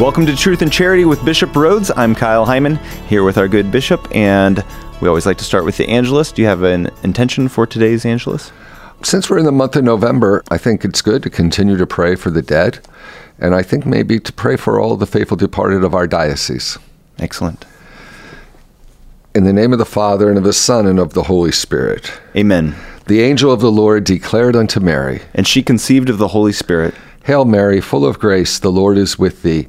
Welcome to Truth and Charity with Bishop Rhoades. I'm Kyle Heimann, here with our good bishop, and we always like to start with the Angelus. Do you have an intention for today's Angelus? Since we're in the month of November, I think it's good to continue to pray for the dead, and I think maybe to pray for all the faithful departed of our diocese. Excellent. In the name of the Father, and of the Son, and of the Holy Spirit. Amen. The angel of the Lord declared unto Mary, And she conceived of the Holy Spirit. Hail Mary, full of grace, the Lord is with thee.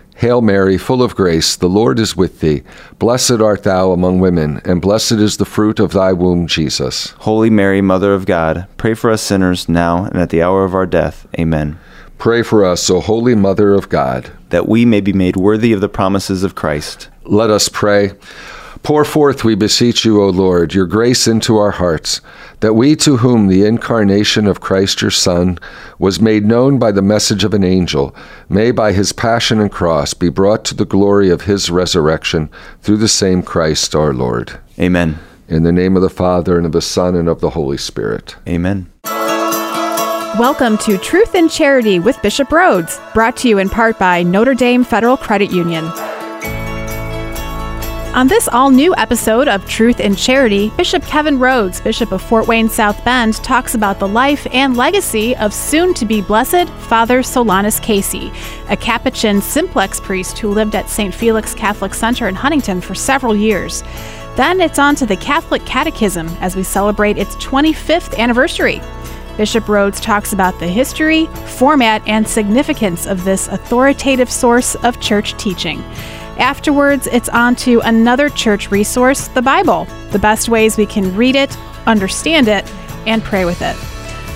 Hail Mary, full of grace, the Lord is with thee. Blessed art thou among women, and blessed is the fruit of thy womb, Jesus. Holy Mary, Mother of God, pray for us sinners, now and at the hour of our death. Amen. Pray for us, O Holy Mother of God. That we may be made worthy of the promises of Christ. Let us pray. Pour forth, we beseech you, O Lord, your grace into our hearts, that we to whom the incarnation of Christ your Son was made known by the message of an angel, may by his passion and cross be brought to the glory of his resurrection through the same Christ our Lord. Amen. In the name of the Father, and of the Son, and of the Holy Spirit. Amen. Welcome to Truth and Charity with Bishop Rhoades, brought to you in part by Notre Dame Federal Credit Union. On this all new episode of Truth and Charity, Bishop Kevin Rhoades, Bishop of Fort Wayne South Bend, talks about the life and legacy of soon to be blessed Father Solanus Casey, a Capuchin simplex priest who lived at St. Felix Catholic Center in Huntington for several years. Then it's on to the Catholic Catechism as we celebrate its 25th anniversary. Bishop Rhoades talks about the history, format, and significance of this authoritative source of church teaching. Afterwards, it's on to another church resource, the Bible, the best ways we can read it, understand it, and pray with it.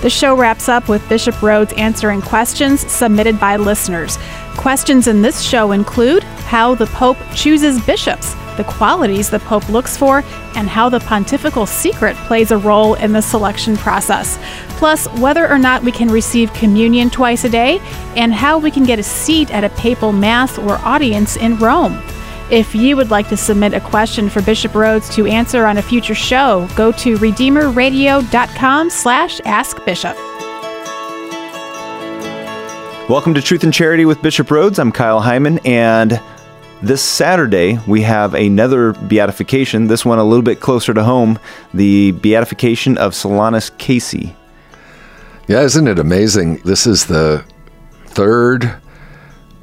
The show wraps up with Bishop Rhoades answering questions submitted by listeners. Questions in this show include how the Pope chooses bishops, the qualities the Pope looks for, and how the pontifical secret plays a role in the selection process. Plus, whether or not we can receive communion twice a day, and how we can get a seat at a papal mass or audience in Rome. If you would like to submit a question for Bishop Rhoades to answer on a future show, go to redeemerradio.com slash askbishop. Welcome to Truth and Charity with Bishop Rhoades. I'm Kyle Heimann, and this Saturday we have another beatification, this one a little bit closer to home, the beatification of Solanus Casey. Yeah, isn't it amazing? This is the third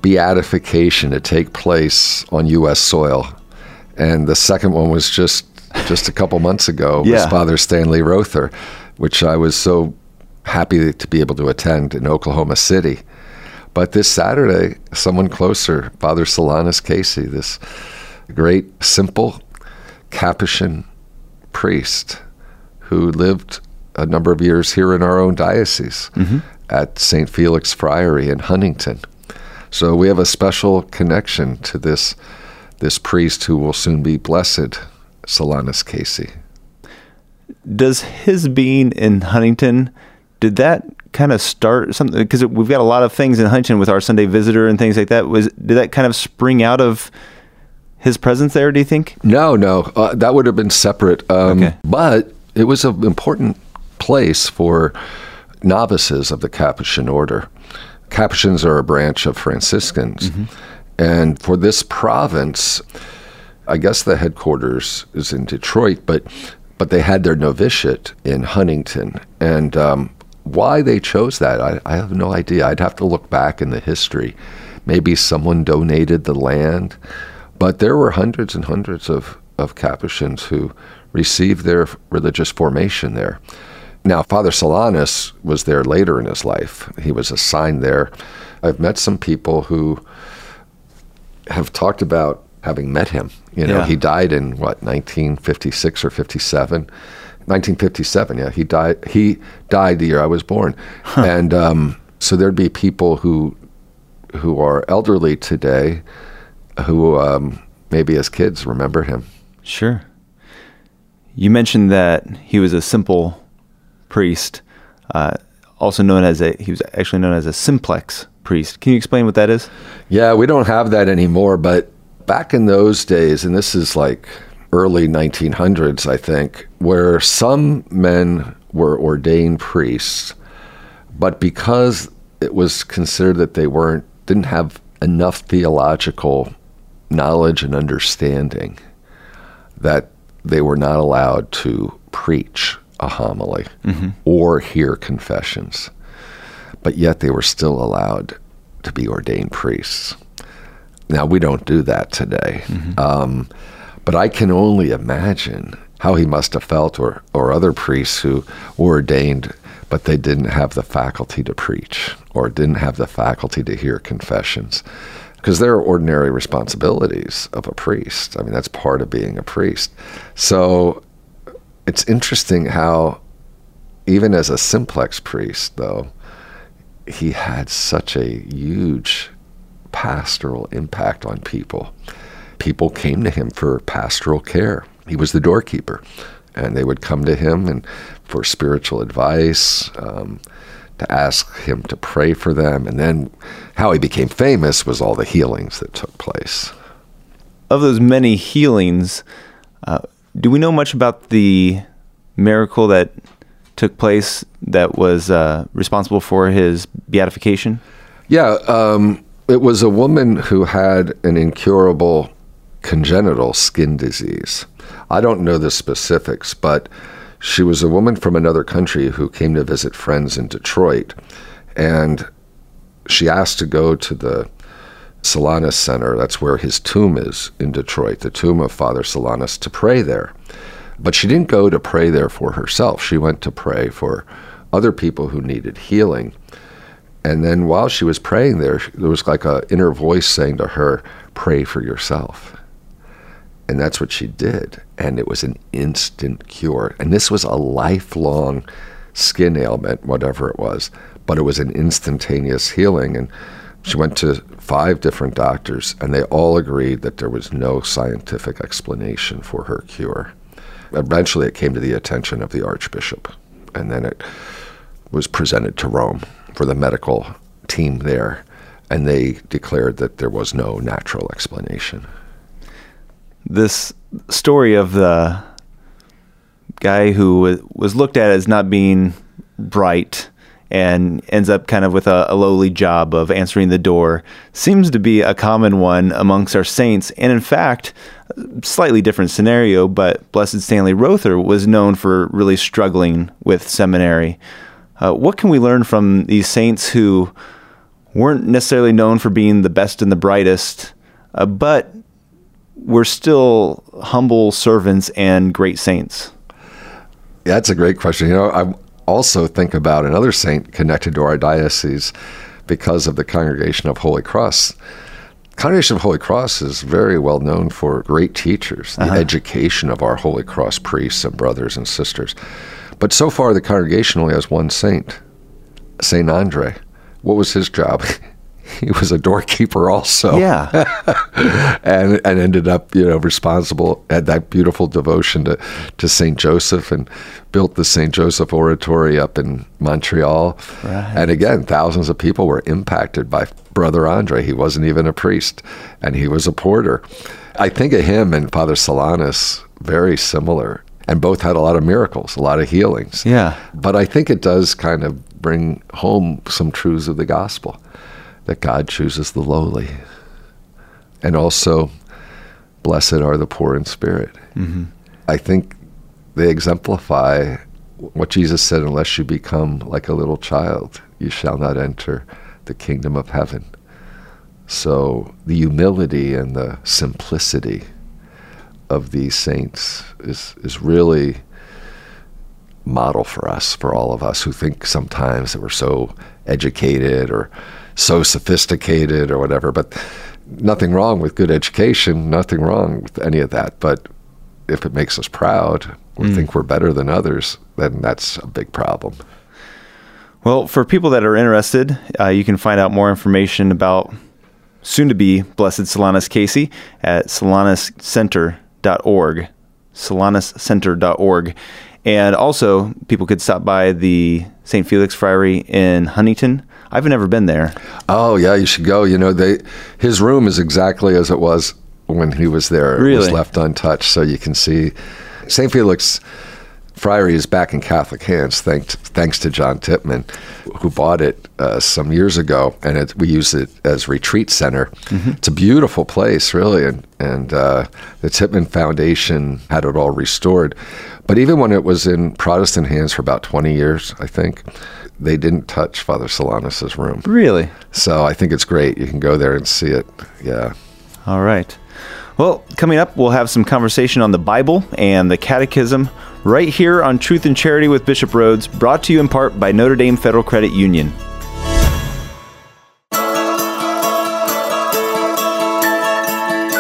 beatification to take place on U.S. soil, and the second one was just just a couple months ago. Yeah. Was Father Stanley Rother, which I was so happy to be able to attend in Oklahoma City. But this Saturday, someone closer, Father Solanus Casey, this great, simple Capuchin priest who lived a number of years here in our own diocese at St. Felix Friary in Huntington. So we have a special connection to this this priest who will soon be blessed, Solanus Casey. Does his being in Huntington, did that kind of start something? Because we've got a lot of things in Huntington with our Sunday visitor and things like that. Was did that kind of spring out of his presence there? Do you think? No, no, uh, that would have been separate. Um, Okay. But it was an important place for novices of the Capuchin order. Capuchins are a branch of Franciscans. And for this province, I guess the headquarters is in Detroit, but but they had their novitiate in Huntington. And um, why they chose that, I, I have no idea. I'd have to look back in the history. Maybe someone donated the land, but there were hundreds and hundreds of, of Capuchins who received their religious formation there. Now, Father Solanus was there later in his life. He was assigned there. I've met some people who have talked about having met him. You know, Yeah. he died in what 1956 or 57. 1957, yeah. He died. He died the year I was born, and um, so there'd be people who who are elderly today who um, maybe as kids remember him. Sure. You mentioned that he was a simple priest, uh, also known as a, he was actually known as a simplex priest. Can you explain what that is? Yeah, we don't have that anymore, but back in those days, and this is like early 1900s, I think, where some men were ordained priests, but because it was considered that they weren't, didn't have enough theological knowledge and understanding, that they were not allowed to preach a homily mm-hmm. or hear confessions, but yet they were still allowed to be ordained priests. Now, we don't do that today. Mm-hmm. Um, but I can only imagine how he must have felt, or, or other priests who were ordained, but they didn't have the faculty to preach or didn't have the faculty to hear confessions. Because there are ordinary responsibilities of a priest. I mean, that's part of being a priest. So it's interesting how, even as a simplex priest, though, he had such a huge pastoral impact on people. People came to him for pastoral care. He was the doorkeeper, and they would come to him and for spiritual advice, um, to ask him to pray for them, and then how he became famous was all the healings that took place. Of those many healings, uh, do we know much about the miracle that took place that was uh, responsible for his beatification? Yeah, um, it was a woman who had an incurable congenital skin disease. I don't know the specifics, but she was a woman from another country who came to visit friends in Detroit. And she asked to go to the Solanus Center, that's where his tomb is in Detroit, the tomb of Father Solanus, to pray there. But she didn't go to pray there for herself. She went to pray for other people who needed healing. And then while she was praying there, there was like an inner voice saying to her, Pray for yourself. And that's what she did. And it was an instant cure. And this was a lifelong skin ailment, whatever it was, but it was an instantaneous healing. And she went to five different doctors, and they all agreed that there was no scientific explanation for her cure. Eventually, it came to the attention of the Archbishop, and then it was presented to Rome for the medical team there, and they declared that there was no natural explanation. This story of the guy who was looked at as not being bright and ends up kind of with a, a, lowly job of answering the door seems to be a common one amongst our saints. And in fact, slightly different scenario, but Blessed Stanley Rother was known for really struggling with seminary. Uh, what can we learn from these saints who weren't necessarily known for being the best and the brightest, uh, but were still humble servants and great saints? That's a great question. You know, I also think about another saint connected to our diocese because of the Congregation of Holy Cross. Congregation of Holy Cross is very well known for great teachers, the uh-huh. education of our Holy Cross priests and brothers and sisters. But so far, the congregation only has one saint, Saint Andre. What was his job? he was a doorkeeper also. Yeah. and and ended up, you know, responsible, had that beautiful devotion to, to St. Joseph and built the St. Joseph Oratory up in Montreal. Right. And again, thousands of people were impacted by Brother Andre. He wasn't even a priest, and he was a porter. I think of him and Father Solanus very similar. And both had a lot of miracles, a lot of healings. Yeah. But I think it does kind of bring home some truths of the gospel that God chooses the lowly. And also, blessed are the poor in spirit. Mm-hmm. I think they exemplify what Jesus said unless you become like a little child, you shall not enter the kingdom of heaven. So, the humility and the simplicity of these saints is, is really model for us, for all of us who think sometimes that we're so educated or so sophisticated or whatever. But nothing wrong with good education, nothing wrong with any of that. But if it makes us proud or mm. think we're better than others, then that's a big problem. Well, for people that are interested, uh, you can find out more information about soon to be Blessed Solanus Casey at solanuscenter.org. solanuscenter.org. And also, people could stop by the St. Felix Friary in Huntington. I've never been there. Oh yeah, you should go. You know, they his room is exactly as it was when he was there. It Really? was left untouched, so you can see St. Felix Friary is back in Catholic hands, thanks thanks to John Tippmann, who bought it uh, some years ago, and it, we use it as retreat center. It's a beautiful place, really, and and uh, the Tippmann Foundation had it all restored. But even when it was in Protestant hands for about 20 years, I think, they didn't touch Father Solanus's room. Really? So I think it's great. You can go there and see it. Yeah. All right. Well, coming up, we'll have some conversation on the Bible and the Catechism right here on Truth and Charity with Bishop Rhoades, brought to you in part by Notre Dame Federal Credit Union.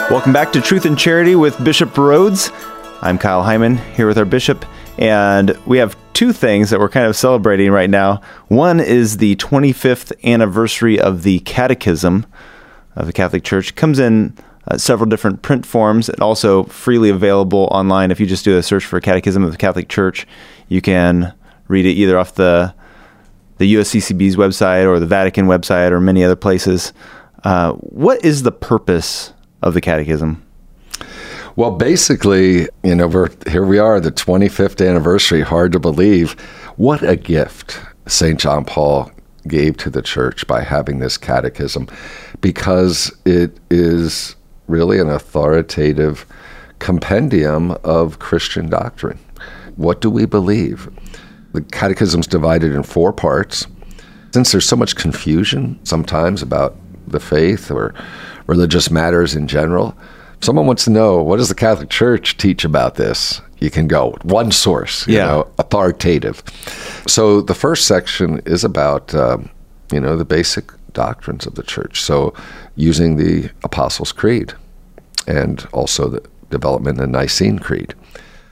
Welcome back to Truth and Charity with Bishop Rhoades. I'm Kyle Heimann here with our bishop, and we have two things that we're kind of celebrating right now. One is the 25th anniversary of the Catechism of the Catholic Church. Comes in uh, several different print forms and also freely available online. If you just do a search for Catechism of the Catholic Church, you can read it either off the the USCCB's website or the Vatican website or many other places. Uh, what is the purpose of the Catechism? Well, basically, you know, we're, here we are, the 25th anniversary. Hard to believe. What a gift St. John Paul gave to the church by having this catechism because it is really an authoritative compendium of Christian doctrine. What do we believe? The catechism's divided in four parts. Since there's so much confusion sometimes about the faith or religious matters in general, someone wants to know what does the Catholic Church teach about this, you can go one source, you Yeah. know, authoritative. So the first section is about um, you know the basic doctrines of the church. So using the Apostles' Creed and also the development of the Nicene Creed.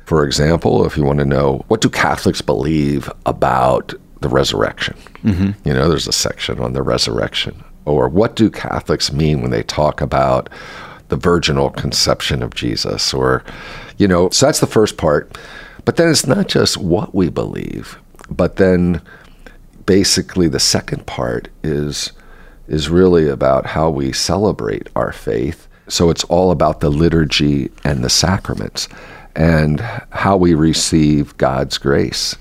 For example, if you want to know what do Catholics believe about the resurrection, you know, there's a section on the resurrection. Or what do Catholics mean when they talk about the virginal conception of Jesus? Or, you know, so that's the first part. But then it's not just what we believe, but then basically the second part is is really about how we celebrate our faith. So it's all about the liturgy and the sacraments and how we receive God's grace.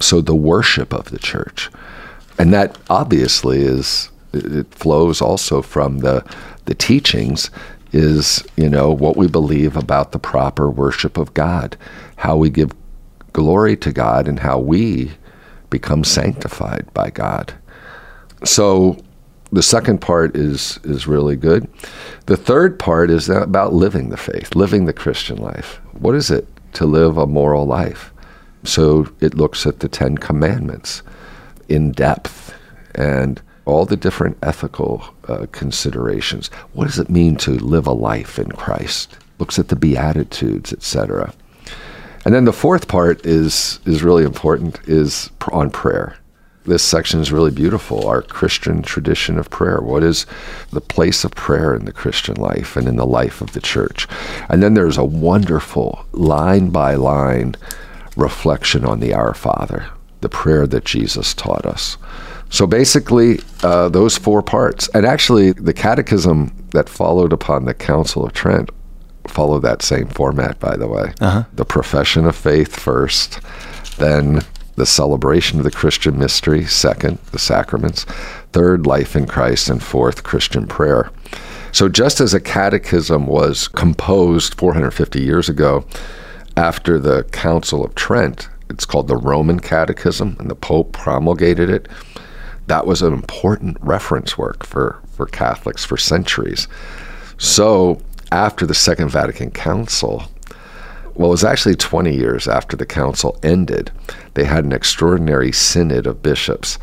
So the worship of the church. And that obviously is it flows also from the the teachings is, you know, what we believe about the proper worship of God, how we give glory to God and how we become sanctified by God. So the second part is is really good. The third part is about living the faith, living the Christian life. What is it to live a moral life? So it looks at the 10 commandments in depth and all the different ethical uh, considerations. What does it mean to live a life in Christ? Looks at the beatitudes, etc. And then the fourth part is is really important is on prayer. This section is really beautiful. Our Christian tradition of prayer. What is the place of prayer in the Christian life and in the life of the church? And then there's a wonderful line by line reflection on the Our Father, the prayer that Jesus taught us. So basically, uh, those four parts, and actually, the catechism that followed upon the Council of Trent followed that same format, by the way. The profession of faith first, then the celebration of the Christian mystery, second, the sacraments, third, life in Christ, and fourth, Christian prayer. So, just as a catechism was composed 450 years ago after the Council of Trent, it's called the Roman Catechism, and the Pope promulgated it. That was an important reference work for, for Catholics for centuries. So, after the Second Vatican Council, well, it was actually 20 years after the council ended, they had an extraordinary synod of bishops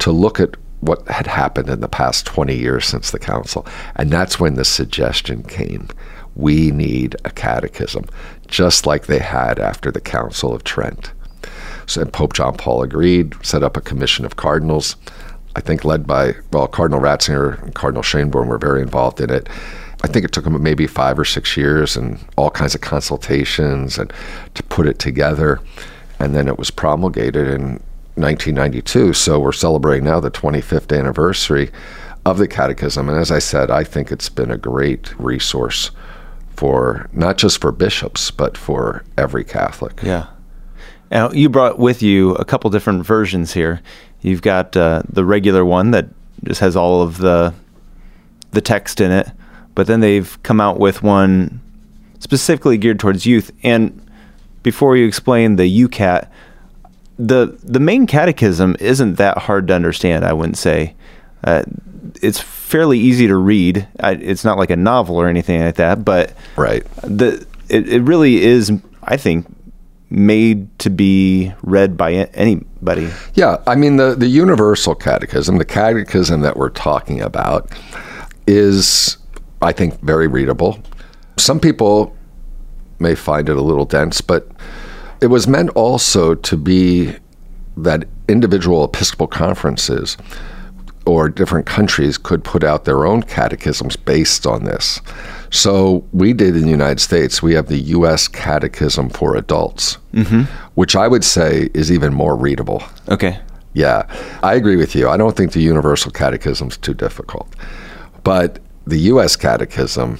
to look at what had happened in the past 20 years since the council. And that's when the suggestion came we need a catechism, just like they had after the Council of Trent. So Pope John Paul agreed, set up a commission of cardinals. I think led by, well, Cardinal Ratzinger and Cardinal Schoenborn were very involved in it. I think it took them maybe five or six years and all kinds of consultations and to put it together. And then it was promulgated in 1992. So we're celebrating now the 25th anniversary of the Catechism. And as I said, I think it's been a great resource for not just for bishops, but for every Catholic. Yeah. Now, you brought with you a couple different versions here. You've got uh, the regular one that just has all of the the text in it, but then they've come out with one specifically geared towards youth. And before you explain the YOUCAT, the the main catechism isn't that hard to understand. I wouldn't say. Uh, it's fairly easy to read. I, it's not like a novel or anything like that, but right. The it, it really is. I think made to be read by anybody. Yeah, I mean the the universal catechism, the catechism that we're talking about is I think very readable. Some people may find it a little dense, but it was meant also to be that individual episcopal conferences or different countries could put out their own catechisms based on this. So we did in the United States, we have the U.S. Catechism for Adults, mm-hmm. which I would say is even more readable. Okay. Yeah, I agree with you. I don't think the Universal Catechism is too difficult. But the U.S. Catechism,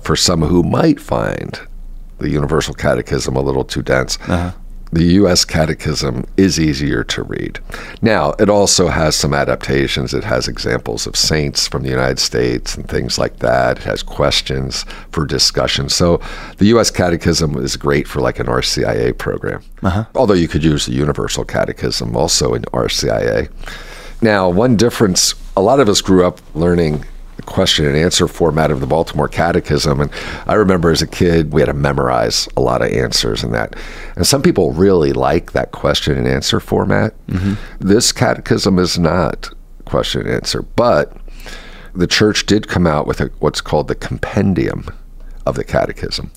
for some who might find the Universal Catechism a little too dense, uh-huh the U.S. Catechism is easier to read. Now, it also has some adaptations. It has examples of saints from the United States and things like that. It has questions for discussion. So, the U.S. Catechism is great for like an RCIA program. Uh-huh. Although you could use the Universal Catechism also in RCIA. Now, one difference a lot of us grew up learning question and answer format of the Baltimore Catechism. And I remember as a kid, we had to memorize a lot of answers in that. And some people really like that question and answer format. Mm-hmm. This catechism is not question and answer, but the church did come out with a, what's called the compendium of the catechism,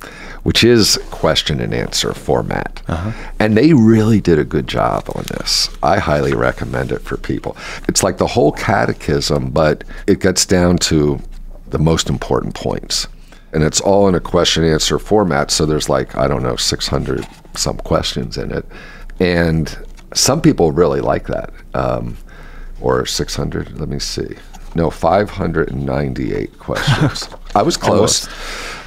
which is question and answer format. Uh-huh. And they really did a good job on this. I highly recommend it for people. It's like the whole catechism, but it gets down to the most important points. And it's all in a question and answer format. So there's like, I don't know, 600 some questions in it. And some people really like that. Um, or 600, let me see. No, 598 questions. I was close.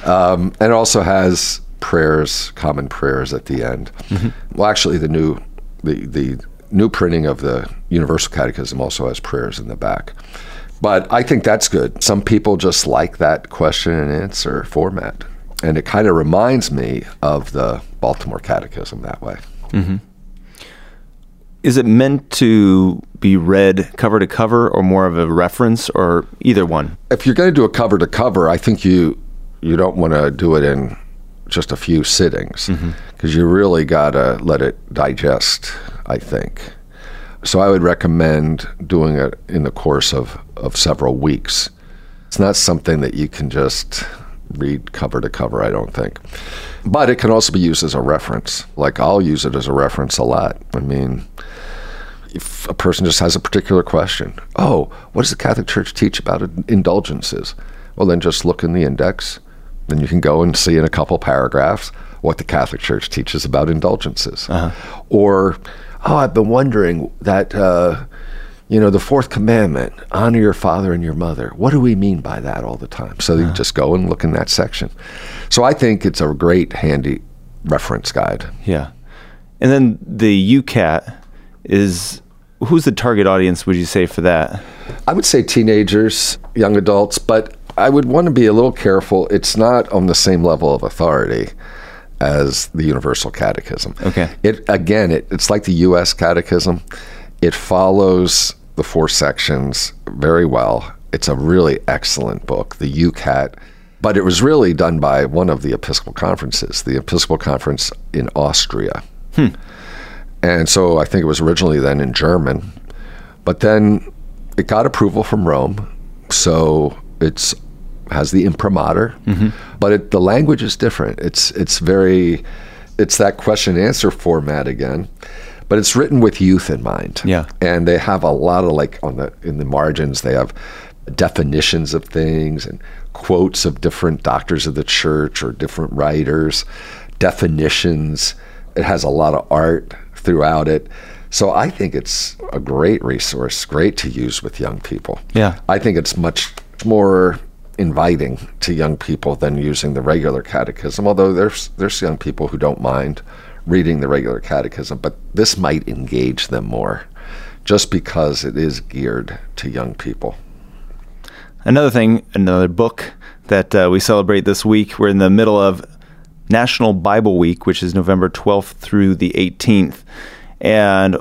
Um, and it also has prayers, common prayers at the end. Mm-hmm. Well, actually, the new the the new printing of the Universal Catechism also has prayers in the back. But I think that's good. Some people just like that question and answer format, and it kind of reminds me of the Baltimore Catechism that way. Mm-hmm. Is it meant to be read cover to cover, or more of a reference, or either one? If you're going to do a cover to cover, I think you you don't want to do it in just a few sittings because mm-hmm. you really got to let it digest, I think. So I would recommend doing it in the course of, of several weeks. It's not something that you can just read cover to cover, I don't think. But it can also be used as a reference. Like I'll use it as a reference a lot. I mean, if a person just has a particular question, oh, what does the Catholic Church teach about indulgences? Well, then just look in the index then you can go and see in a couple paragraphs what the Catholic Church teaches about indulgences. Uh-huh. Or, oh, I've been wondering that, uh, you know, the fourth commandment, honor your father and your mother. What do we mean by that all the time? So uh-huh. you just go and look in that section. So I think it's a great, handy reference guide. Yeah. And then the YOUCAT is who's the target audience would you say for that i would say teenagers young adults but I would want to be a little careful. It's not on the same level of authority as the Universal Catechism. Okay. It again, it, it's like the U.S. Catechism. It follows the four sections very well. It's a really excellent book, the YOUCAT. But it was really done by one of the Episcopal conferences, the Episcopal Conference in Austria. Hmm. And so I think it was originally then in German, but then it got approval from Rome. So it's has the imprimatur, mm-hmm. but it, the language is different. It's it's very it's that question and answer format again, but it's written with youth in mind. Yeah. and they have a lot of like on the in the margins they have definitions of things and quotes of different doctors of the church or different writers, definitions. It has a lot of art throughout it. So I think it's a great resource, great to use with young people. Yeah. I think it's much more inviting to young people than using the regular catechism, although there's there's young people who don't mind reading the regular catechism, but this might engage them more just because it is geared to young people. Another thing, another book that uh, we celebrate this week. We're in the middle of National Bible Week, which is November 12th through the 18th. And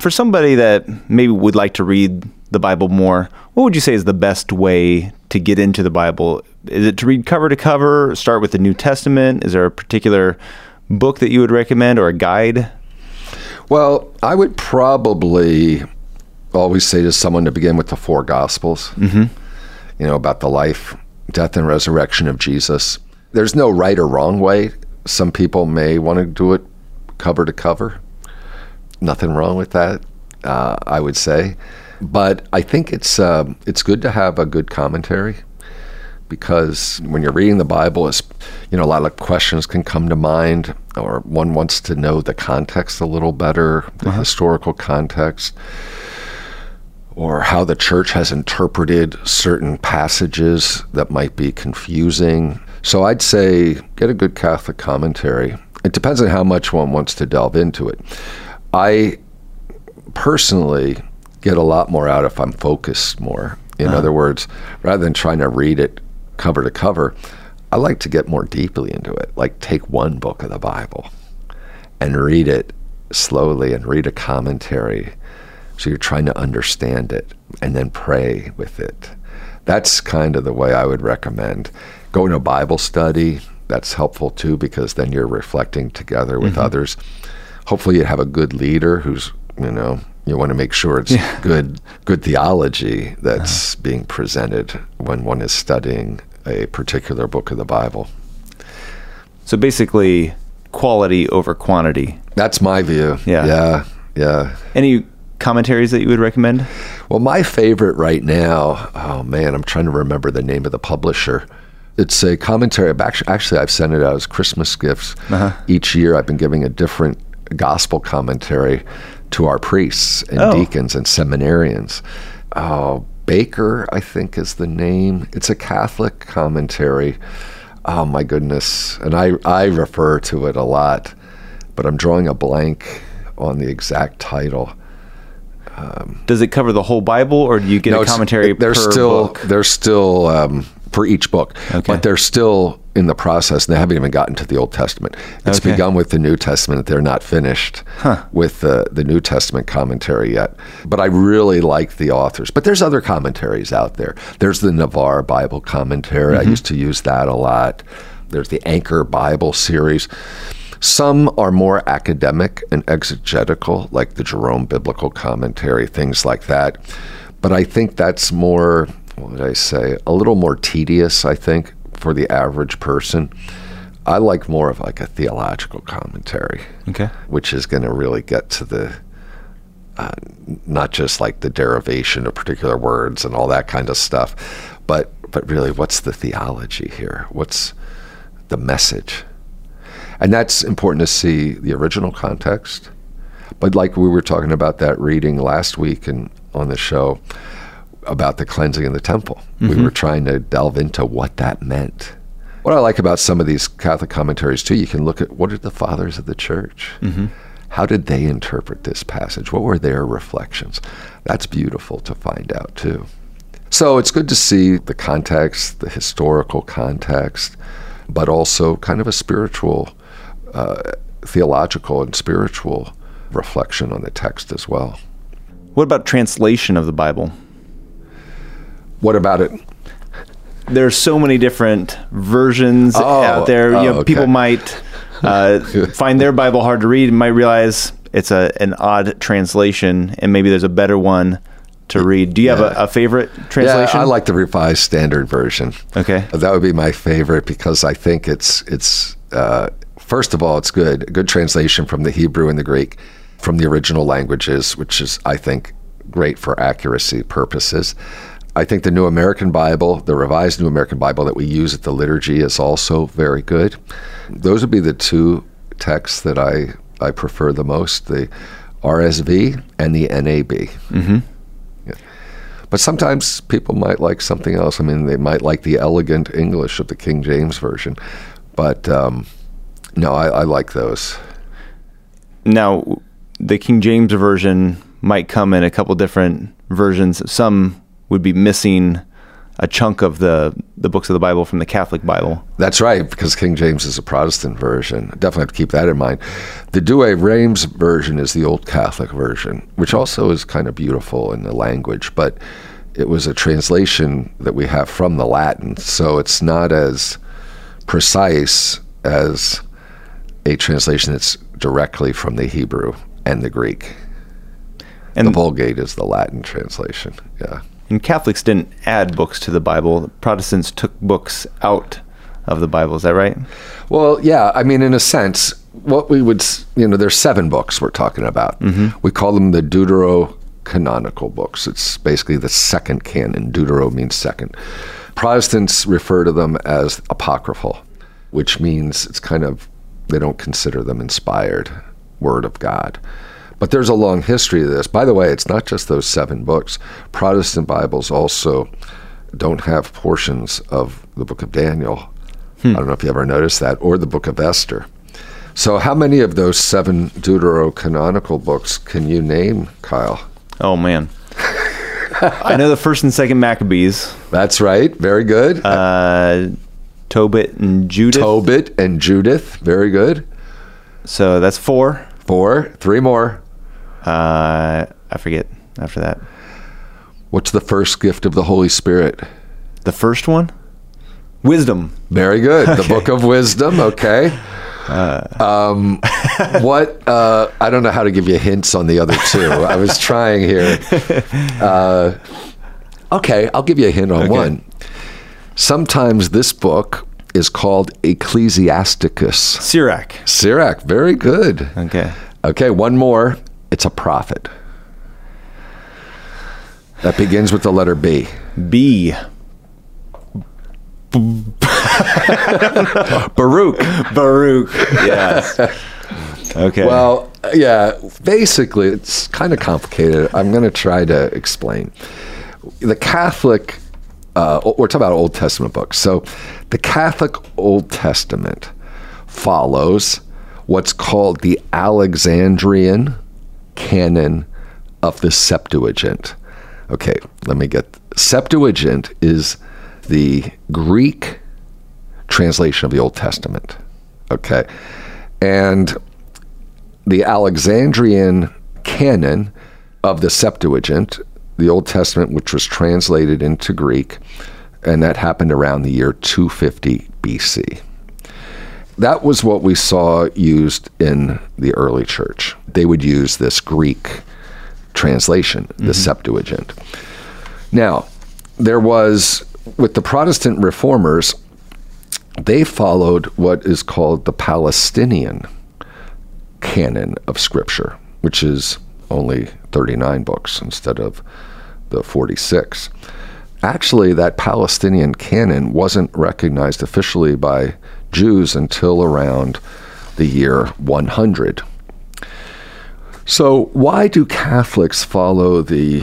for somebody that maybe would like to read the Bible more, what would you say is the best way to get into the Bible? Is it to read cover to cover, start with the New Testament? Is there a particular book that you would recommend or a guide? Well, I would probably always say to someone to begin with the four Gospels, mm-hmm. you know, about the life, death, and resurrection of Jesus. There's no right or wrong way. Some people may want to do it cover to cover. Nothing wrong with that, uh, I would say. But I think it's uh, it's good to have a good commentary because when you're reading the Bible, it's, you know, a lot of questions can come to mind, or one wants to know the context a little better, the historical context, or how the church has interpreted certain passages that might be confusing. So I'd say get a good Catholic commentary. It depends on how much one wants to delve into it. I personally get a lot more out if I'm focused more. In uh-huh. other words, rather than trying to read it cover to cover, I like to get more deeply into it. Like take one book of the Bible and read it slowly and read a commentary. So you're trying to understand it and then pray with it. That's kind of the way I would recommend. Going to Bible study, that's helpful too because then you're reflecting together with mm-hmm. others. Hopefully you have a good leader who's, you know, you want to make sure it's good good theology that's uh-huh. being presented when one is studying a particular book of the Bible. So basically, quality over quantity. That's my view. Yeah. Yeah. Yeah. Any commentaries that you would recommend? Well, my favorite right now, oh man, I'm trying to remember the name of the publisher. It's a commentary. Actually, actually, I've sent it out as Christmas gifts. Uh-huh. Each year, I've been giving a different gospel commentary to our priests and Oh. deacons and seminarians. Oh, Baker, I think, is the name. It's a Catholic commentary. Oh my goodness, and I I refer to it a lot, but I'm drawing a blank on the exact title. Um, Does it cover the whole Bible, or do you get a it's- commentary they're per still book? they're still um, for each book Okay. but they're still in the process. And they haven't even gotten to the old testament. It's Okay. begun with the new testament. They're not finished with the, the new testament commentary yet. But i really like the authors. But there's other commentaries out there. There's the navarre bible commentary. Mm-hmm. i used to use that a lot. There's the anchor bible series. Some are more academic and exegetical, like the Jerome Biblical Commentary, things like that. But I think that's more, what would I say, a little more tedious, I think, for the average person. I like more of like a theological commentary, Okay. which is going to really get to the, uh, not just like the derivation of particular words and all that kind of stuff, but, but really what's the theology here? What's the message? And that's important to see the original context. But like we were talking about that reading last week and on the show about the cleansing in the temple, we were trying to delve into what that meant. What I like about some of these Catholic commentaries too, you can look at what did the fathers of the church, how did they interpret this passage? What were their reflections? That's beautiful to find out too. So it's good to see the context, the historical context, but also kind of a spiritual, uh, theological and spiritual reflection on the text as well. What about translation of the Bible? What about it? There's so many different versions Oh, out there. oh, you know, okay. people might uh, find their Bible hard to read and might realize it's a an odd translation, and maybe there's a better one to read. Do you have a, a favorite translation? Yeah, I like the Revised Standard Version. Okay. That would be my favorite because I think it's it's uh, first of all it's good, a good translation from the Hebrew and the Greek. from the original languages, which is, I think, great for accuracy purposes. I think the New American Bible, the Revised New American Bible that we use at the liturgy, is also very good. Those would be the two texts that I, I prefer the most the RSV and the NAB. Mm-hmm. Yeah. But sometimes people might like something else. I mean, they might like the elegant English of the King James Version. But um, no, I, I like those. Now, the King James Version might come in a couple different versions. Some would be missing a chunk of the the books of the Bible from the Catholic Bible. That's right, because King James is a Protestant version. Definitely have to keep that in mind. The Douay Rheims version is the Old Catholic version, which also is kind of beautiful in the language, but it was a translation that we have from the Latin, so it's not as precise as a translation that's directly from the Hebrew and the Greek. And the Vulgate is the Latin translation. Yeah. And Catholics didn't add books to the Bible. Protestants took books out of the Bible. Is that right? Well, yeah. I mean, in a sense, what we would, you know, there's seven books we're talking about. Mm-hmm. We call them the Deuterocanonical books. It's basically the second canon. Deutero means second. Protestants refer to them as apocryphal, which means it's kind of, they don't consider them inspired word of God. But there's a long history of this. By the way, it's not just those seven books. Protestant Bibles also don't have portions of the book of Daniel. Hmm. I don't know if you ever noticed that, or the book of Esther. So, how many of those seven deuterocanonical books can you name, Kyle? Oh, man. I know the first and second Maccabees. That's right. Very good. Uh, Tobit and Judith. Tobit and Judith. Very good. So that's four. Four. Three more. Uh, I forget after that. What's the first gift of the Holy Spirit? The first one? Wisdom. Very good. Okay. The Book of Wisdom. Okay. Uh, um, what? Uh, I don't know how to give you hints on the other two. I was trying here. Uh, okay, I'll give you a hint on okay. one. Sometimes this book is called Ecclesiasticus. Sirach. Sirach. Very good. Okay. Okay, one more. It's a prophet. That begins with the letter B. B. Baruch. Baruch. Yes. Okay. Well, yeah, basically, it's kind of complicated. I'm going to try to explain. The Catholic, uh, we're talking about Old Testament books. So the Catholic Old Testament follows what's called the Alexandrian canon of the Septuagint. Okay, let me get Septuagint is the Greek translation of the Old Testament. Okay. And the Alexandrian canon of the Septuagint, the Old Testament, which was translated into Greek, and that happened around the year 250 BC. That was what we saw used in the early church. They would use this Greek translation, the mm-hmm. Septuagint. Now, there was, with the Protestant reformers, they followed what is called the Palestinian canon of Scripture, which is only 39 books instead of the 46. Actually, that Palestinian canon wasn't recognized officially by Jews until around the year 100. So, why do Catholics follow the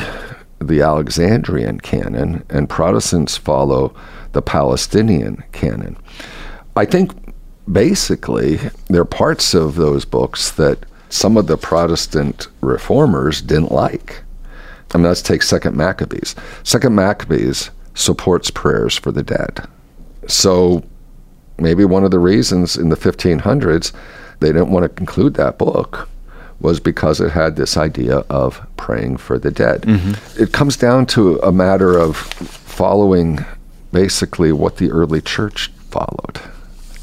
the Alexandrian canon and Protestants follow the Palestinian canon? I think basically there are parts of those books that some of the Protestant reformers didn't like. I mean, let's take Second Maccabees. Second Maccabees supports prayers for the dead. So maybe one of the reasons in the 1500s they didn't want to conclude that book was because it had this idea of praying for the dead. Mm-hmm. It comes down to a matter of following basically what the early church followed.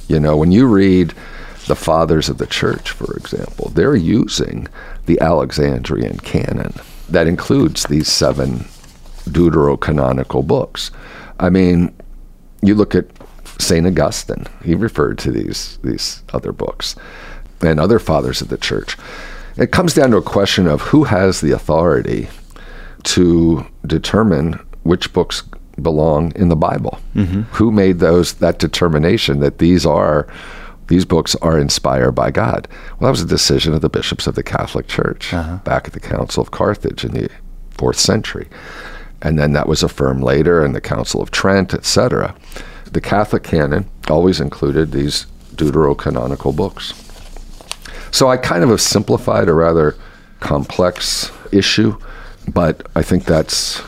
You know, when you read the fathers of the church, for example, they're using the Alexandrian canon that includes these seven deuterocanonical books. I mean, you look at St. Augustine, he referred to these, these other books and other fathers of the church. It comes down to a question of who has the authority to determine which books belong in the Bible. Mm-hmm. Who made those that determination that these are these books are inspired by God? Well, that was a decision of the bishops of the Catholic Church uh-huh. back at the Council of Carthage in the fourth century, and then that was affirmed later in the Council of Trent, etc. The Catholic canon always included these deuterocanonical books. So I kind of have simplified a rather complex issue, but I think that's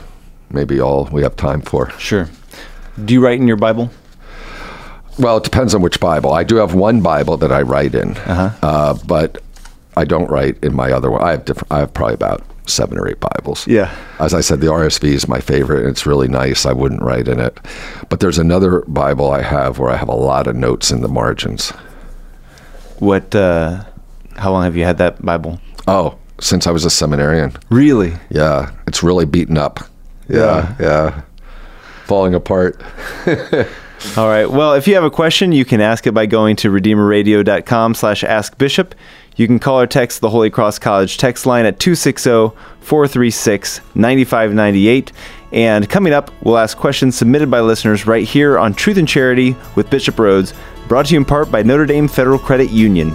maybe all we have time for. Sure. Do you write in your Bible? Well, it depends on which Bible. I do have one Bible that I write in, uh-huh. uh, but I don't write in my other one. I have different. I have probably about seven or eight Bibles. Yeah. As I said, the RSV is my favorite. And it's really nice. I wouldn't write in it, but there's another Bible I have where I have a lot of notes in the margins. What? Uh, how long have you had that Bible? Oh, since I was a seminarian. Really? Yeah. It's really beaten up. Yeah. Yeah. Falling apart. All right. Well, if you have a question, you can ask it by going to redeemerradio.com slash askbishop. You can call or text the Holy Cross College text line at 260-436-9598. And coming up, we'll ask questions submitted by listeners right here on Truth and Charity with Bishop Rhoades, brought to you in part by Notre Dame Federal Credit Union.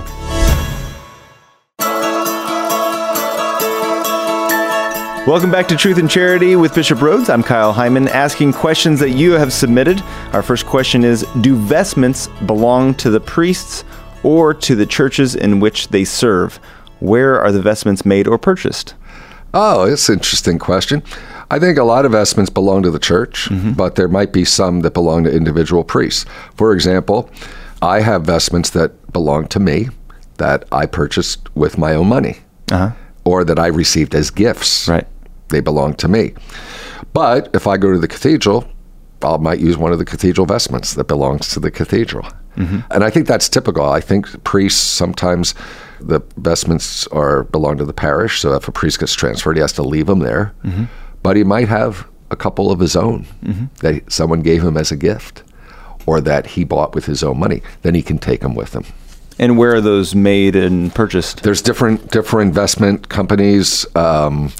Welcome back to Truth and Charity with Bishop Rhoades. I'm Kyle Heimann, asking questions that you have submitted. Our first question is Do vestments belong to the priests or to the churches in which they serve? Where are the vestments made or purchased? Oh, it's an interesting question. I think a lot of vestments belong to the church, mm-hmm. but there might be some that belong to individual priests. For example, I have vestments that belong to me that I purchased with my own money. Uh-huh. Or that I received as gifts. Right they belong to me. But if I go to the cathedral, I might use one of the cathedral vestments that belongs to the cathedral. Mm-hmm. And I think that's typical. I think priests sometimes the vestments are belong to the parish, so if a priest gets transferred, he has to leave them there. Mm-hmm. But he might have a couple of his own mm-hmm. that someone gave him as a gift, or that he bought with his own money. Then he can take them with him. And where are those made and purchased? There's different different investment companies. Um,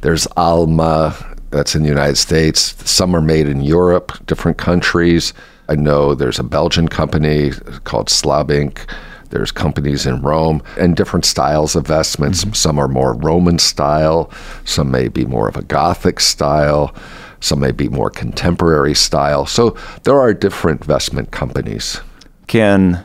there's Almy, that's in the United States. Some are made in Europe, different countries. I know there's a Belgian company called Slabbinck. There's companies in Rome and different styles of vestments. Mm-hmm. Some are more Roman style, some may be more of a Gothic style, some may be more contemporary style. So there are different vestment companies. Can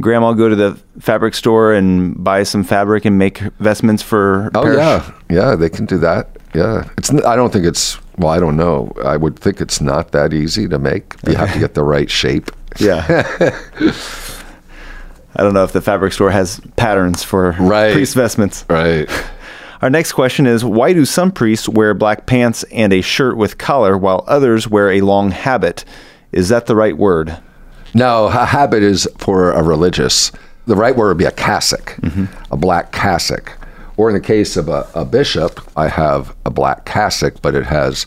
grandma go to the fabric store and buy some fabric and make vestments for oh parish? yeah yeah they can do that yeah it's i don't think it's well i don't know i would think it's not that easy to make you have to get the right shape yeah i don't know if the fabric store has patterns for right. priest vestments right our next question is Why do some priests wear black pants and a shirt with collar while others wear a long habit? Is that the right word? No, a habit is for a religious. The right word would be a cassock, mm-hmm. a black cassock. Or in the case of a, a, bishop, I have a black cassock, but it has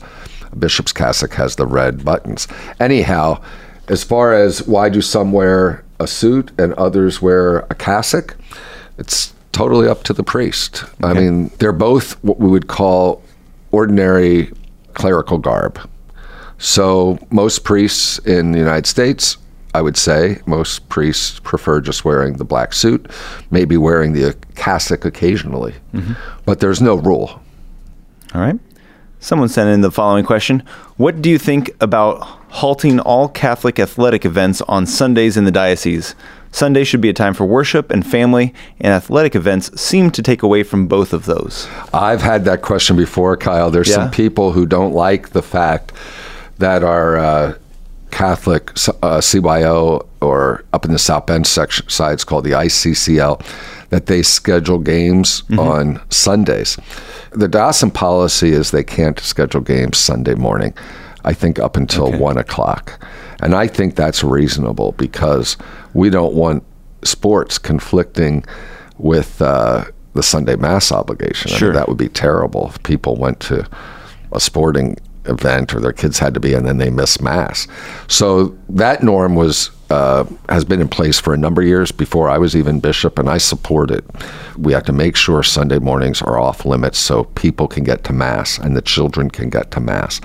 a bishop's cassock has the red buttons. Anyhow, as far as why do some wear a suit and others wear a cassock, it's totally up to the priest. Okay. I mean, they're both what we would call ordinary clerical garb. So most priests in the United States I would say most priests prefer just wearing the black suit, maybe wearing the cassock occasionally, mm-hmm. but there's no rule. All right. Someone sent in the following question What do you think about halting all Catholic athletic events on Sundays in the diocese? Sunday should be a time for worship and family, and athletic events seem to take away from both of those. I've had that question before, Kyle. There's yeah. some people who don't like the fact that our uh, Catholic uh, CYO or up in the South Bend section side, it's called the ICCL, that they schedule games mm-hmm. on Sundays. The diocesan policy is they can't schedule games Sunday morning. I think up until okay. one o'clock, and I think that's reasonable because we don't want sports conflicting with uh, the Sunday mass obligation. Sure. I mean, that would be terrible if people went to a sporting event or their kids had to be, and then they miss mass. So that norm was uh, has been in place for a number of years before I was even bishop, and I support it. We have to make sure Sunday mornings are off limits so people can get to mass and the children can get to mass.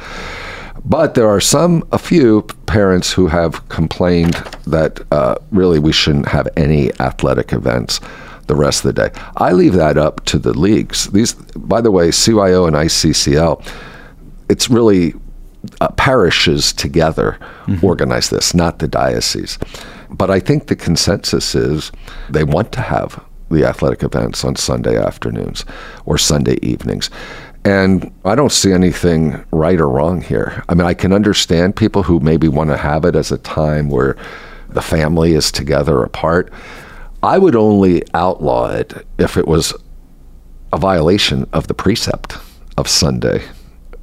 But there are some, a few parents who have complained that uh, really we shouldn't have any athletic events the rest of the day. I leave that up to the leagues. These, by the way, CYO and ICCL, it's really uh, parishes together mm-hmm. organize this, not the diocese. But I think the consensus is they want to have the athletic events on Sunday afternoons or Sunday evenings. And I don't see anything right or wrong here. I mean, I can understand people who maybe want to have it as a time where the family is together apart. I would only outlaw it if it was a violation of the precept of Sunday.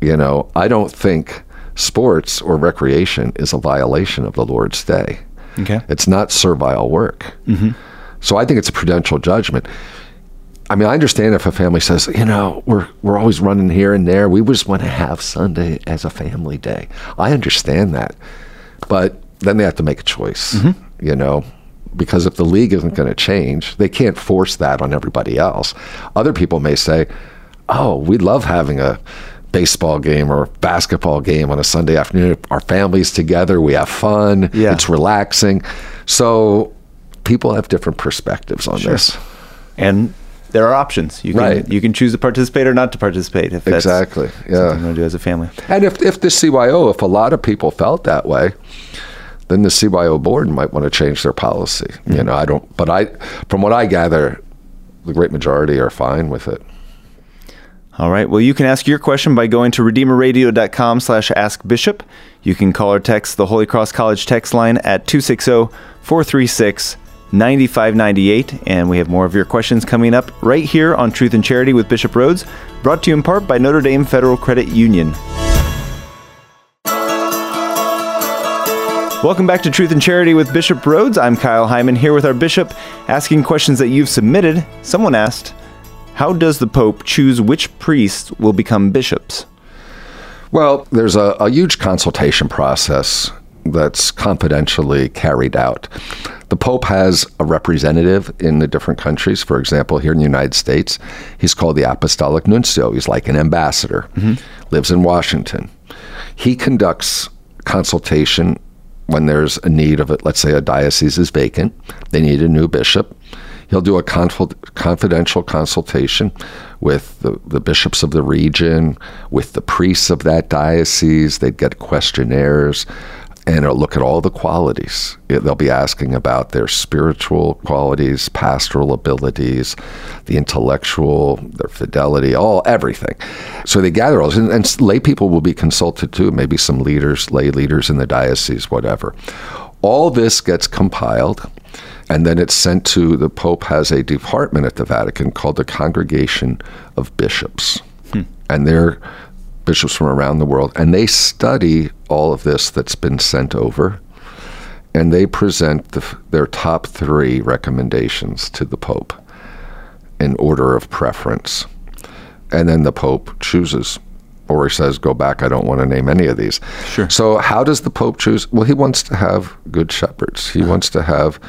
You know, I don't think sports or recreation is a violation of the Lord's day. Okay. It's not servile work. Mm-hmm. So I think it's a prudential judgment. I mean, I understand if a family says, you know, we're we're always running here and there. We just want to have Sunday as a family day. I understand that, but then they have to make a choice. Mm-hmm. You know, because if the league isn't going to change, they can't force that on everybody else. Other people may say, "Oh, we love having a baseball game or basketball game on a Sunday afternoon. Our families together, we have fun. Yeah. It's relaxing." So people have different perspectives on sure. this. And there are options. You can right. you can choose to participate or not to participate. If exactly, yeah, you want to do as a family. And if if the CYO, if a lot of people felt that way, then the CYO board might want to change their policy. Mm-hmm. You know, I don't. But I, from what I gather, the great majority are fine with it. All right. Well, you can ask your question by going to redeemerradio.com slash askbishop. You can call or text the Holy Cross College text line at 260 436 9598. And we have more of your questions coming up right here on Truth and Charity with Bishop Rhoades, brought to you in part by Notre Dame Federal Credit Union. Welcome back to Truth and Charity with Bishop Rhoades. I'm Kyle Heimann here with our bishop asking questions that you've submitted. Someone asked, How does the Pope choose which priests will become bishops? Well, there's a, a huge consultation process that's confidentially carried out. The Pope has a representative in the different countries. For example, here in the United States, he's called the Apostolic Nuncio. He's like an ambassador, mm-hmm. lives in Washington. He conducts consultation when there's a need of it. Let's say a diocese is vacant, they need a new bishop. He'll do a conf- confidential consultation with the, the bishops of the region, with the priests of that diocese. They'd get questionnaires and look at all the qualities. They'll be asking about their spiritual qualities, pastoral abilities, the intellectual, their fidelity, all everything. So they gather all this, and, and lay people will be consulted too, maybe some leaders, lay leaders in the diocese, whatever. All this gets compiled, and then it's sent to the Pope has a department at the Vatican called the Congregation of Bishops, hmm. and they're bishops from around the world, and they study all of this that's been sent over, and they present the, their top three recommendations to the Pope in order of preference. And then the Pope chooses, or he says, Go back, I don't want to name any of these. Sure. So, how does the Pope choose? Well, he wants to have good shepherds, he uh-huh. wants to have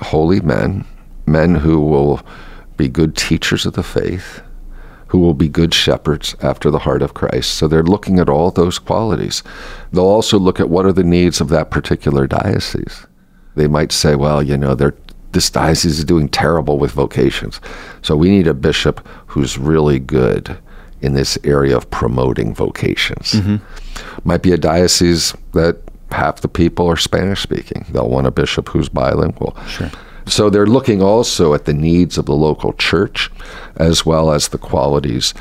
holy men, men who will be good teachers of the faith who will be good shepherds after the heart of Christ. So they're looking at all those qualities. They'll also look at what are the needs of that particular diocese. They might say, well, you know, this diocese is doing terrible with vocations. So we need a bishop who's really good in this area of promoting vocations. Mm-hmm. Might be a diocese that half the people are Spanish speaking. They'll want a bishop who's bilingual. Sure. So they're looking also at the needs of the local church as well as the qualities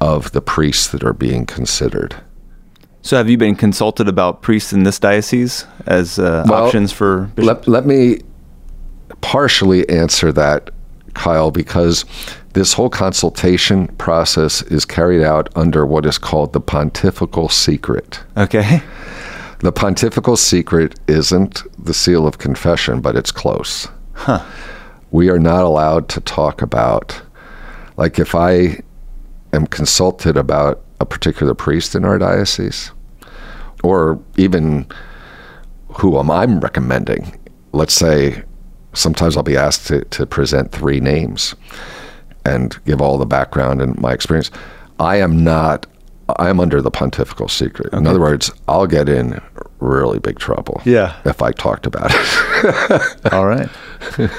of the priests that are being considered. So, have you been consulted about priests in this diocese as uh, well, options for bishops? Let, let me partially answer that, Kyle, because this whole consultation process is carried out under what is called the pontifical secret. Okay. The pontifical secret isn't the seal of confession, but it's close. Huh. We are not allowed to talk about, like, if I am consulted about a particular priest in our diocese, or even who am I recommending. Let's say sometimes I'll be asked to, to present three names and give all the background and my experience. I am not, I'm under the pontifical secret. In other words, I'll get in really big trouble Yeah. if I talked about it. All right.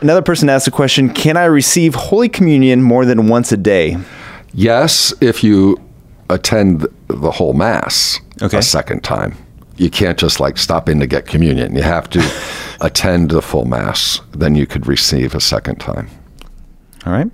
Another person asked a question Can I receive Holy Communion more than once a day? yes, if you attend the whole Mass Okay. a second time. You can't just like stop in to get communion. You have to attend the full Mass. Then you could receive a second time. All right.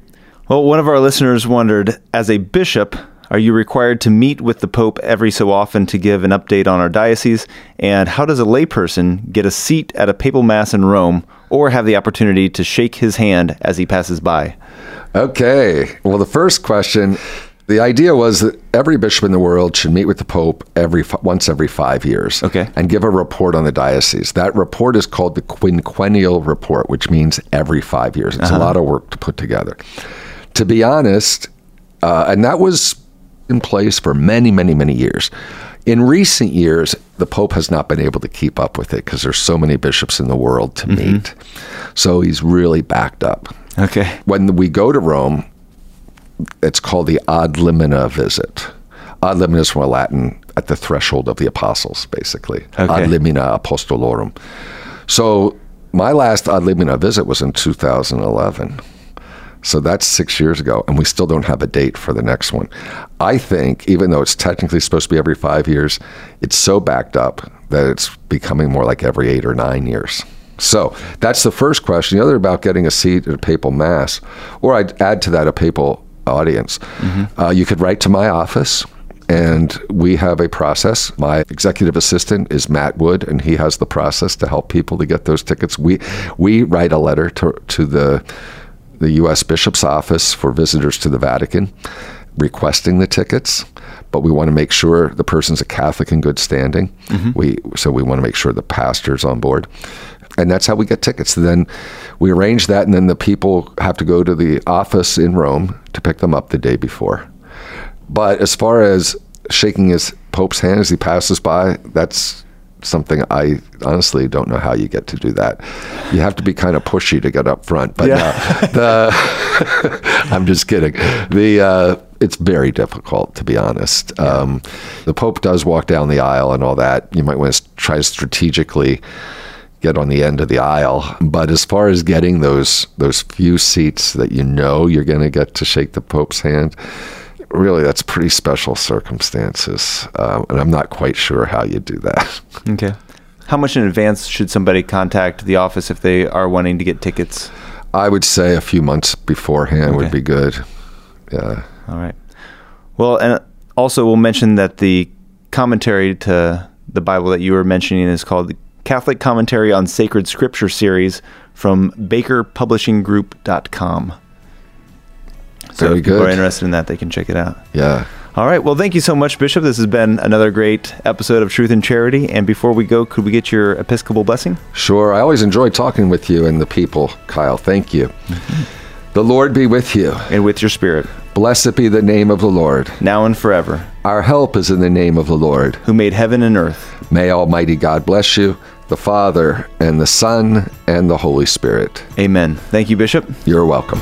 Well, one of our listeners wondered as a bishop, are you required to meet with the Pope every so often to give an update on our diocese? And how does a layperson get a seat at a papal mass in Rome or have the opportunity to shake his hand as he passes by? Okay. Well, the first question, the idea was that every bishop in the world should meet with the Pope every once every five years. Okay. And give a report on the diocese. That report is called the quinquennial report, which means every five years. It's a lot of work to put together. To be honest, uh, and that was in place for many, many, many years. In recent years, the Pope has not been able to keep up with it because there's so many bishops in the world to mm-hmm. meet. So he's really backed up Okay. when we go to Rome, it's called the ad limina visit. Ad limina is from a Latin at the threshold of the apostles, basically. Okay. Ad limina apostolorum. So my last ad limina visit was in 2011. So that's six years ago, and we still don't have a date for the next one. I think, even though it's technically supposed to be every five years, it's so backed up that it's becoming more like every eight or nine years. So that's the first question. The other about getting a seat at a papal mass, or I'd add to that a papal audience. Uh, you could write to my office, and we have a process. My executive assistant is Matt Wood, and he has the process to help people to get those tickets. We we write a letter to to the the U.S. Bishop's Office for visitors to the Vatican requesting the tickets, but we want to make sure the person's a Catholic in good standing. Mm-hmm. We so we want to make sure the pastor's on board, and that's how we get tickets. Then we arrange that, and then the people have to go to the office in Rome to pick them up the day before. But as far as shaking his Pope's hand as he passes by, that's something I honestly don't know how you get to do that. You have to be kind of pushy to get up front. But Yeah. no, the I'm just kidding. The uh, it's very difficult to be honest. Um, the Pope does walk down the aisle and all that. You might want to try to strategically get on the end of the aisle. But as far as getting those those few seats that you know you're going to get to shake the Pope's hand, really that's pretty special circumstances, um, and I'm not quite sure how you do that. Okay. How much in advance should somebody contact the office if they are wanting to get tickets? I would say a few months beforehand would be good. Yeah. All right. Well, and also we'll mention that the commentary to the Bible that you were mentioning is called the Catholic Commentary on Sacred Scripture series from bakerpublishinggroup.com. So Very if people good. are interested in that, they can check it out. Yeah. All right. Well, thank you so much, Bishop. This has been another great episode of Truth and Charity. And before we go, could we get your Episcopal blessing? Sure. I always enjoy talking with you and the people, Kyle. Thank you. Mm-hmm. The Lord be with you. And with your spirit, Blessed be the name of the Lord. now and forever, Our help is in the name of the Lord. who made heaven and earth. May Almighty God bless you, the Father, and the Son, and the Holy Spirit. Amen. Thank you, Bishop. You're welcome.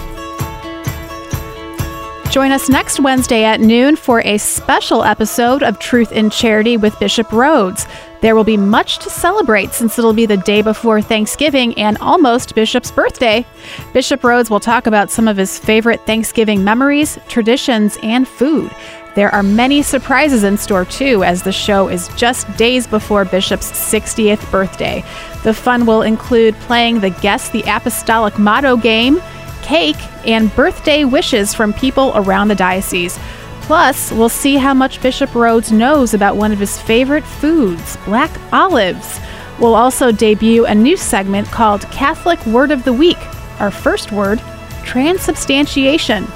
Join us next Wednesday at noon for a special episode of Truth in Charity with Bishop Rhoades. There will be much to celebrate since it'll be the day before Thanksgiving and almost Bishop's birthday. Bishop Rhoades will talk about some of his favorite Thanksgiving memories, traditions, and food. There are many surprises in store too, as the show is just days before Bishop's 60th birthday. The fun will include playing the Guess the Apostolic Motto game, cake, and birthday wishes from people around the diocese. Plus, we'll see how much Bishop Rhoades knows about one of his favorite foods, black olives. We'll also debut a new segment called Catholic Word of the Week. Our first word, transubstantiation.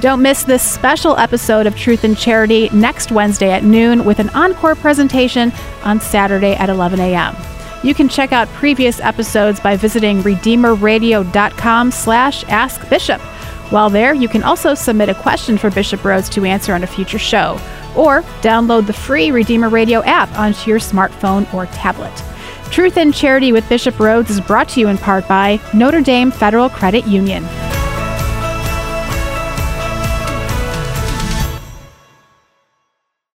Don't miss this special episode of Truth and Charity next Wednesday at noon with an encore presentation on Saturday at 11 a.m. You can check out previous episodes by visiting redeemerradio.com slash askbishop. While there, you can also submit a question for Bishop Rhoades to answer on a future show, or download the free Redeemer Radio app onto your smartphone or tablet. Truth and Charity with Bishop Rhoades is brought to you in part by Notre Dame Federal Credit Union.